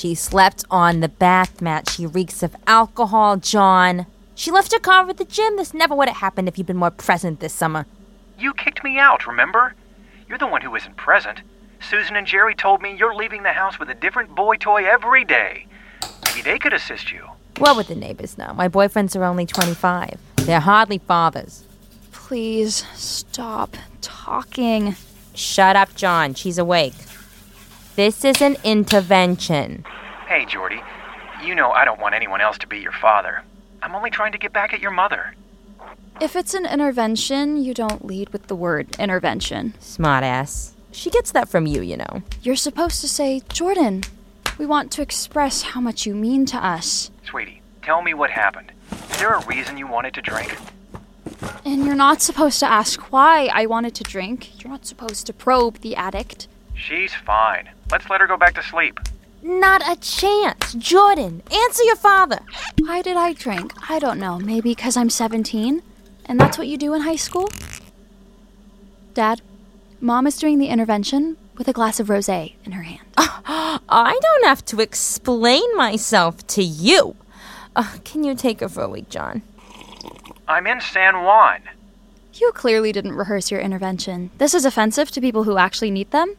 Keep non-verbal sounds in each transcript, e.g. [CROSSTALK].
She slept on the bath mat. She reeks of alcohol, John. She left her car at the gym. This never would have happened if you'd been more present this summer. You kicked me out, remember? You're the one who isn't present. Susan and Jerry told me you're leaving the house with a different boy toy every day. Maybe they could assist you. What would the neighbors know? My boyfriends are only 25. They're hardly fathers. Please stop talking. Shut up, John. She's awake. This is an intervention. Hey, Jordy. You know I don't want anyone else to be your father. I'm only trying to get back at your mother. If it's an intervention, you don't lead with the word intervention. Smartass. She gets that from you, you know. You're supposed to say, Jordan, we want to express how much you mean to us. Sweetie, tell me what happened. Is there a reason you wanted to drink? And you're not supposed to ask why I wanted to drink. You're not supposed to probe the addict. She's fine. Let's let her go back to sleep. Not a chance. Jordan, answer your father. Why did I drink? I don't know. Maybe because I'm 17? And that's what you do in high school? Dad, Mom is doing the intervention with a glass of rose in her hand. [LAUGHS] I don't have to explain myself to you. Uh, can you take her for a week, John? I'm in San Juan. You clearly didn't rehearse your intervention. This is offensive to people who actually need them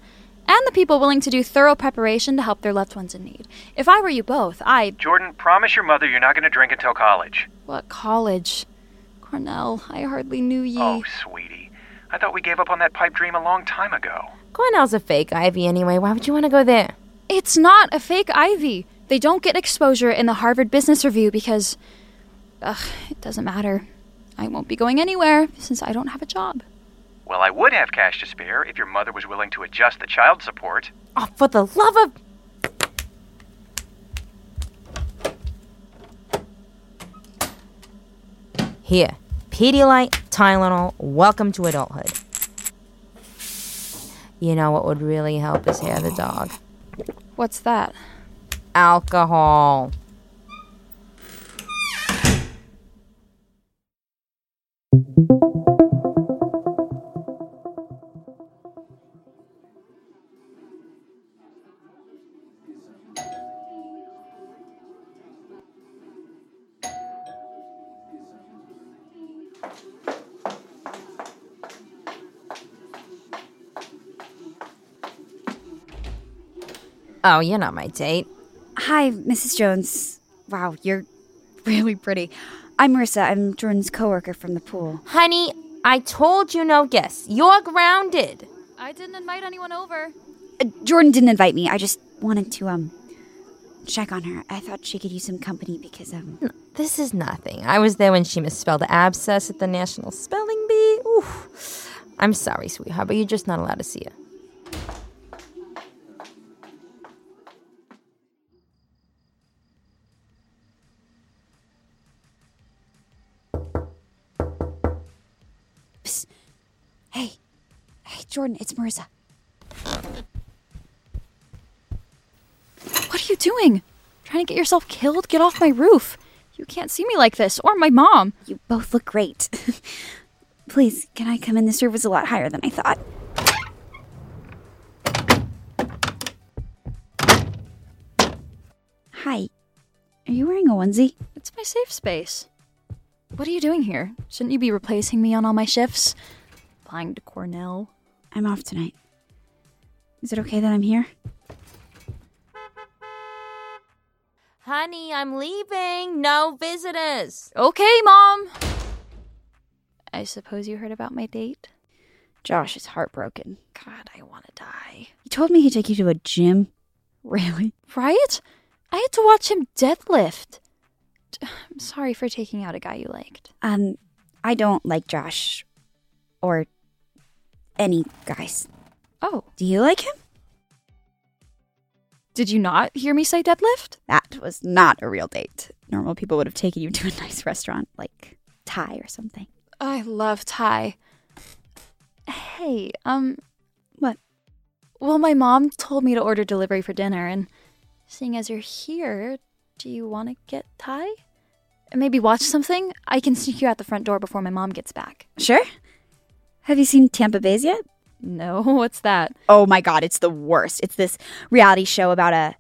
and the people willing to do thorough preparation to help their loved ones in need. If I were you both, I'd. Jordan, promise your mother you're not going to drink until college. What college? Cornell, I hardly knew ye. Oh, sweetie. I thought we gave up on that pipe dream a long time ago. Cornell's a fake Ivy anyway. Why would you want to go there? It's not a fake Ivy. They don't get exposure in the Harvard Business Review because. Ugh, it doesn't matter. I won't be going anywhere since I don't have a job. Well, I would have cash to spare if your mother was willing to adjust the child support. Oh, for the love of. Here, Pedialyte, Tylenol, welcome to adulthood. You know what would really help is hair the dog. What's that? Alcohol. Oh, you're not my date. Hi, Mrs. Jones. Wow, you're really pretty. I'm Marissa. I'm Jordan's coworker from the pool. Honey, I told you no guests. You're grounded. I didn't invite anyone over. Uh, Jordan didn't invite me. I just wanted to um check on her. I thought she could use some company because um No, this is nothing. I was there when she misspelled abscess at the National Spelling Bee. Oof. I'm sorry, sweetheart, but you're just not allowed to see her. Hey. Hey, Jordan, it's Marissa. What are you doing? Trying to get yourself killed? Get off my roof. You can't see me like this, or my mom. You both look great. [LAUGHS] Please, can I come in? This roof is a lot higher than I thought. Hi. Are you wearing a onesie? It's my safe space. What are you doing here? Shouldn't you be replacing me on all my shifts? Applying to Cornell? I'm off tonight. Is it okay that I'm here? Honey, I'm leaving. No visitors. Okay, Mom. I suppose you heard about my date? Josh is heartbroken. God, I want to die. He told me he'd take you to a gym. [LAUGHS] Really? Right? I had to watch him deadlift. I'm sorry for taking out a guy you liked. Um, I don't like Josh. Or any guys. Oh, Do you like him? did you not hear me say deadlift? That was not a real date. Normal people would have taken you to a [LAUGHS] nice restaurant, like Thai or something. I love Thai. Hey, um, What? well, my mom told me to order delivery for dinner, and seeing as you're here, do you want to get Thai? Maybe watch something? I can sneak you out the front door before my mom gets back. Sure. Have you seen Tampa Bays yet? No, [LAUGHS] what's that? Oh my god, it's the worst. It's this reality show about a,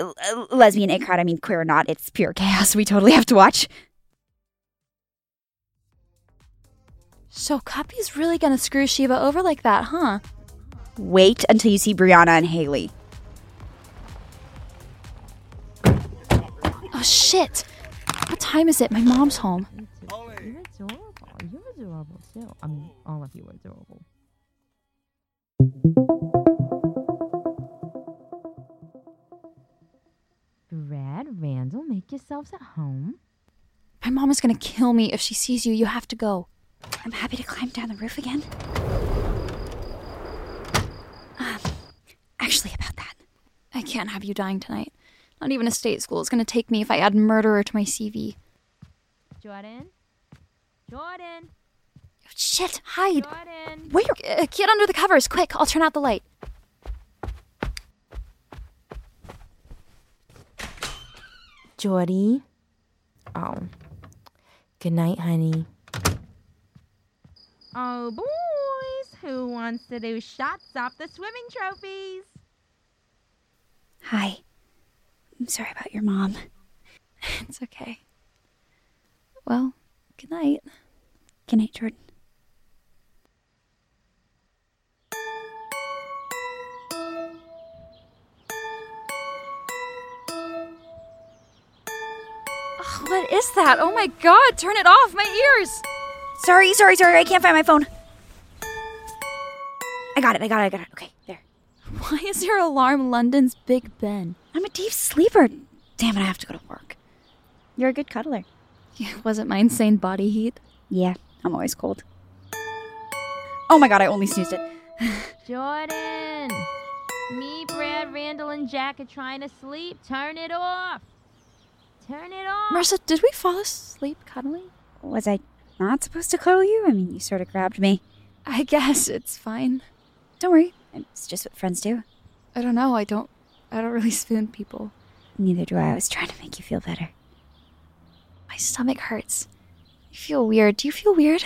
a- a lesbian it crowd. I mean, queer or not, it's pure chaos. We totally have to watch. So Cuppy's really gonna screw Shiva over like that, huh? Wait until you see Brianna and Haley. Oh shit! What time is it? My mom's home. Adorable too. I mean, all of you are adorable. Brad, Randall, make yourselves at home. My mom is gonna kill me if she sees you. You have to go. I'm happy to climb down the roof again. Um, actually, about that. I can't have you dying tonight. Not even a state school is gonna take me if I add murderer to my CV. Jordan? Jordan? Shit! Hide! Jordan? Where? Uh, get under the covers, quick! I'll turn out the light. Jordy? Oh. Good night, honey. Oh, boys, who wants to do shots off the swimming trophies? Hi. I'm sorry about your mom. [LAUGHS] It's okay. Well, good night. Good night, Jordan. What is that? Oh my god, turn it off! My ears! Sorry, sorry, sorry. I can't find my phone. I got it. I got it. I got it. Okay, there. Why is your alarm London's Big Ben? I'm a deep sleeper. Damn it, I have to go to work. You're a good cuddler. Was it my insane body heat? Yeah, I'm always cold. Oh my god, I only snoozed it. [SIGHS] Jordan! Me, Brad, Randall, and Jack are trying to sleep. Turn it off! Turn it off! Marissa, did we fall asleep cuddling? Was I not supposed to cuddle you? I mean, you sort of grabbed me. I guess it's fine. Don't worry, it's just what friends do. I don't know. I don't. I don't really [LAUGHS] spoon people. Neither do I. I was trying to make you feel better. My stomach hurts. I feel weird. Do you feel weird?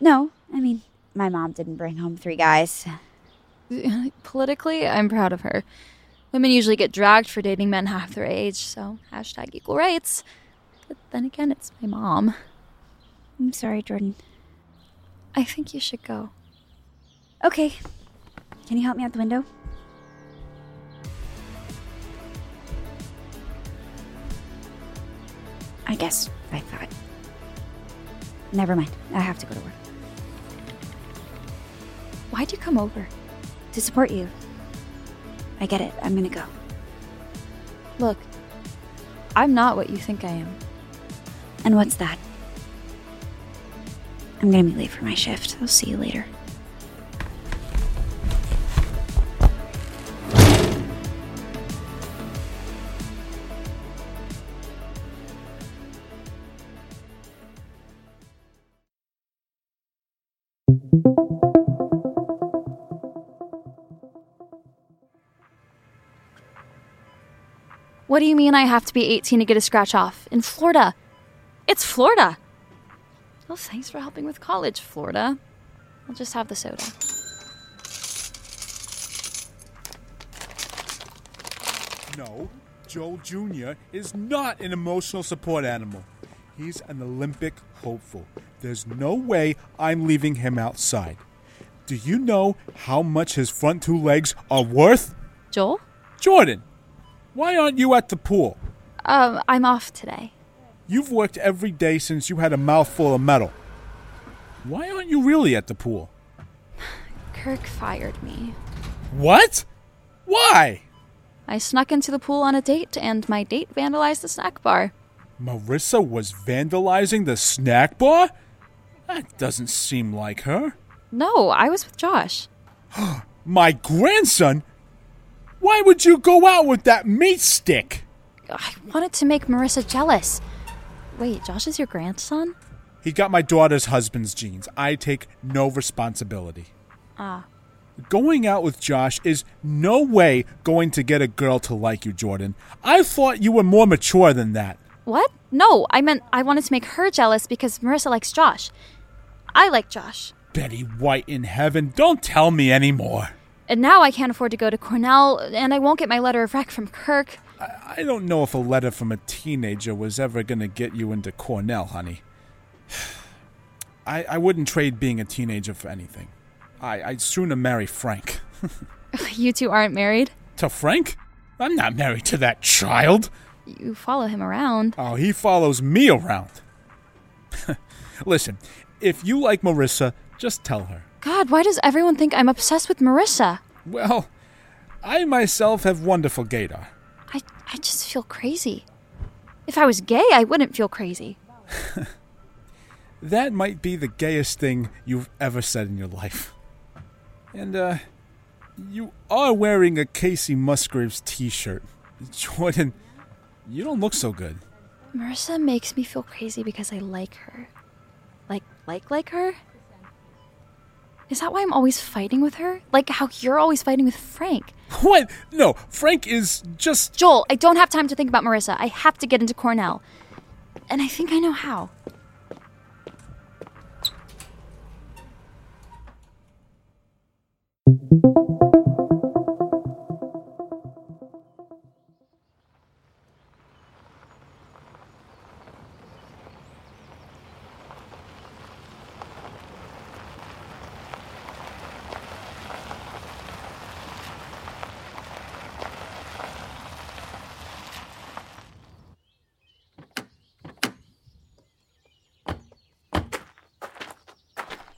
No, I mean, my mom didn't bring home three guys. [LAUGHS] Politically, I'm proud of her. Women usually get dragged for dating men half their age, so hashtag equal rights. But then again, it's my mom. I'm sorry, Jordan. I think you should go. Okay. Can you help me out the window? I guess I thought. Never mind. I have to go to work. Why'd you come over? To support you. I get it. I'm gonna go. Look, I'm not what you think I am. And what's that? I'm gonna be late for my shift. I'll see you later. What do you mean I have to be 18 to get a scratch off? In Florida. It's Florida. Well, thanks for helping with college, Florida. I'll just have the soda. No, Joel Jr. is not an emotional support animal. He's an Olympic hopeful. There's no way I'm leaving him outside. Do you know how much his front two legs are worth? Joel? Jordan, why aren't you at the pool? Um, I'm off today. You've worked every day since you had a mouthful of metal. Why aren't you really at the pool? [SIGHS] Kirk fired me. What? Why? I snuck into the pool on a date, and my date vandalized the snack bar. Marissa was vandalizing the snack bar? That doesn't seem like her. No, I was with Josh. [GASPS] My grandson? Why would you go out with that meat stick? I wanted to make Marissa jealous. Wait, Josh is your grandson? He got my daughter's husband's genes. I take no responsibility. Ah. Going out with Josh is no way going to get a girl to like you, Jordan. I thought you were more mature than that. What? No, I meant I wanted to make her jealous because Marissa likes Josh. I like Josh. Betty White in heaven, don't tell me anymore. And now I can't afford to go to Cornell, and I won't get my letter of rec from Kirk. I, I don't know if a letter from a teenager was ever going to get you into Cornell, honey. [SIGHS] I, I wouldn't trade being a teenager for anything. I, I'd sooner marry Frank. [LAUGHS] [LAUGHS] you two aren't married? To Frank? I'm not married to that child. You follow him around. Oh, he follows me around. [LAUGHS] Listen, if you like Marissa, just tell her. God, why does everyone think I'm obsessed with Marissa? Well, I myself have wonderful gaydar. I, I just feel crazy. If I was gay, I wouldn't feel crazy. [LAUGHS] that might be the gayest thing you've ever said in your life. And, uh, you are wearing a Kacey Musgraves t shirt. [LAUGHS] Jordan, you don't look so good. Marissa makes me feel crazy because I like her. Like, like, like her? Is that why I'm always fighting with her? Like how you're always fighting with Frank? [LAUGHS] What? No, Frank is just. Joel, I don't have time to think about Marissa. I have to get into Cornell. And I think I know how.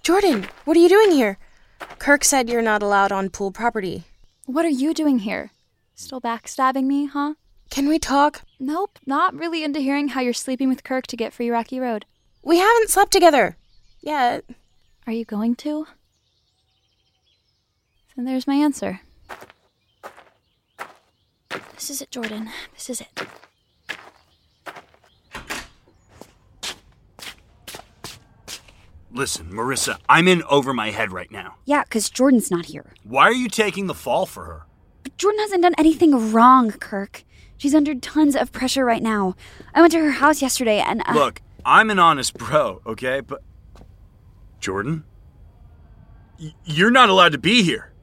Jordan, what are you doing here? Kirk said you're not allowed on pool property. What are you doing here? Still backstabbing me, huh? Can we talk? Nope, not really into hearing how you're sleeping with Kirk to get free Rocky Road. We haven't slept together. Yet. Are you going to? Then there's my answer. This is it, Jordan. This is it. Listen, Marissa, I'm in over my head right now. Yeah, because Jordan's not here. Why are you taking the fall for her? But Jordan hasn't done anything wrong, Kirk. She's under tons of pressure right now. I went to her house yesterday and. Uh, Look, I'm an honest bro, okay? But. Jordan? Y- you're not allowed to be here.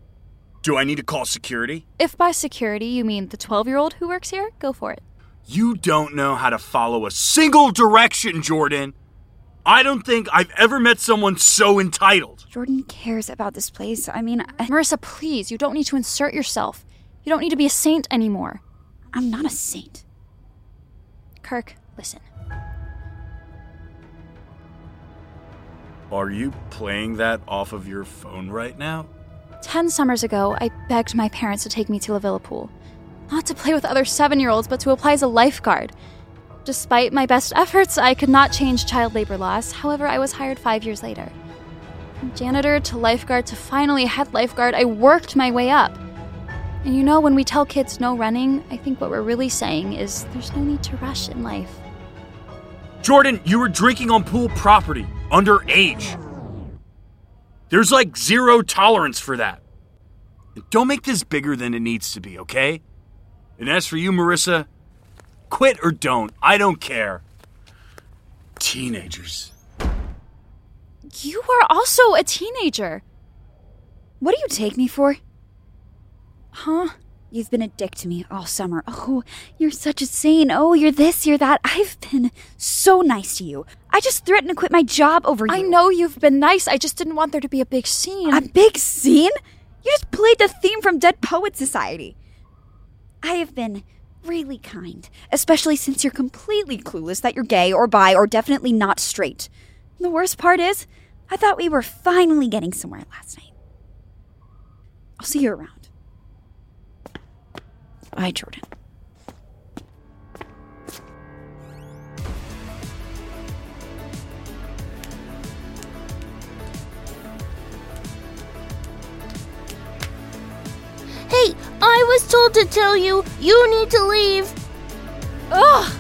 Do I need to call security? If by security you mean the 12 year old who works here, go for it. You don't know how to follow a single direction, Jordan. I don't think I've ever met someone so entitled. Jordan cares about this place. I mean, uh, Marissa, please, you don't need to insert yourself. You don't need to be a saint anymore. I'm not a saint. Kirk, listen. Are you playing that off of your phone right now? Ten summers ago, I begged my parents to take me to La Villa Pool. Not to play with other seven year olds, but to apply as a lifeguard. Despite my best efforts, I could not change child labor laws. However, I was hired five years later. Janitor to lifeguard to finally head lifeguard, I worked my way up. And you know, when we tell kids no running, I think what we're really saying is there's no need to rush in life. Jordan, you were drinking on pool property, underage. There's like zero tolerance for that. Don't make this bigger than it needs to be, okay? And as for you, Marissa, Quit or don't. I don't care. Teenagers. You are also a teenager. What do you take me for? Huh? You've been a dick to me all summer. Oh, you're such a saint. Oh, you're this, you're that. I've been so nice to you. I just threatened to quit my job over you. I know you've been nice. I just didn't want there to be a big scene. A big scene? You just played the theme from Dead Poet Society. I have been really kind, especially since you're completely clueless that you're gay or bi or definitely not straight. The worst part is, I thought we were finally getting somewhere last night. I'll see you around. Bye, Jordan. Told to tell you you need to leave. Ugh!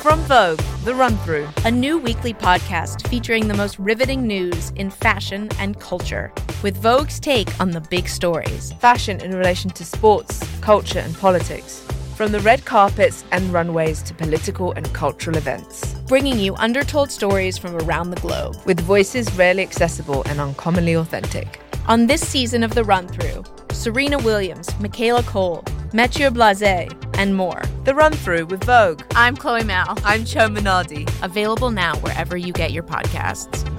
From Vogue, The Run Through, a new weekly podcast featuring the most riveting news in fashion and culture, with Vogue's take on the big stories. Fashion in relation to sports, culture, and politics. From the red carpets and runways to political and cultural events. Bringing you undertold stories from around the globe. With voices rarely accessible and uncommonly authentic. On this season of The Run Through, Serena Williams, Michaela Coel, Matthieu Blazy, and more. The Run Through with Vogue. I'm Chloe Malle. I'm Chioma Nnadi. Available now wherever you get your podcasts.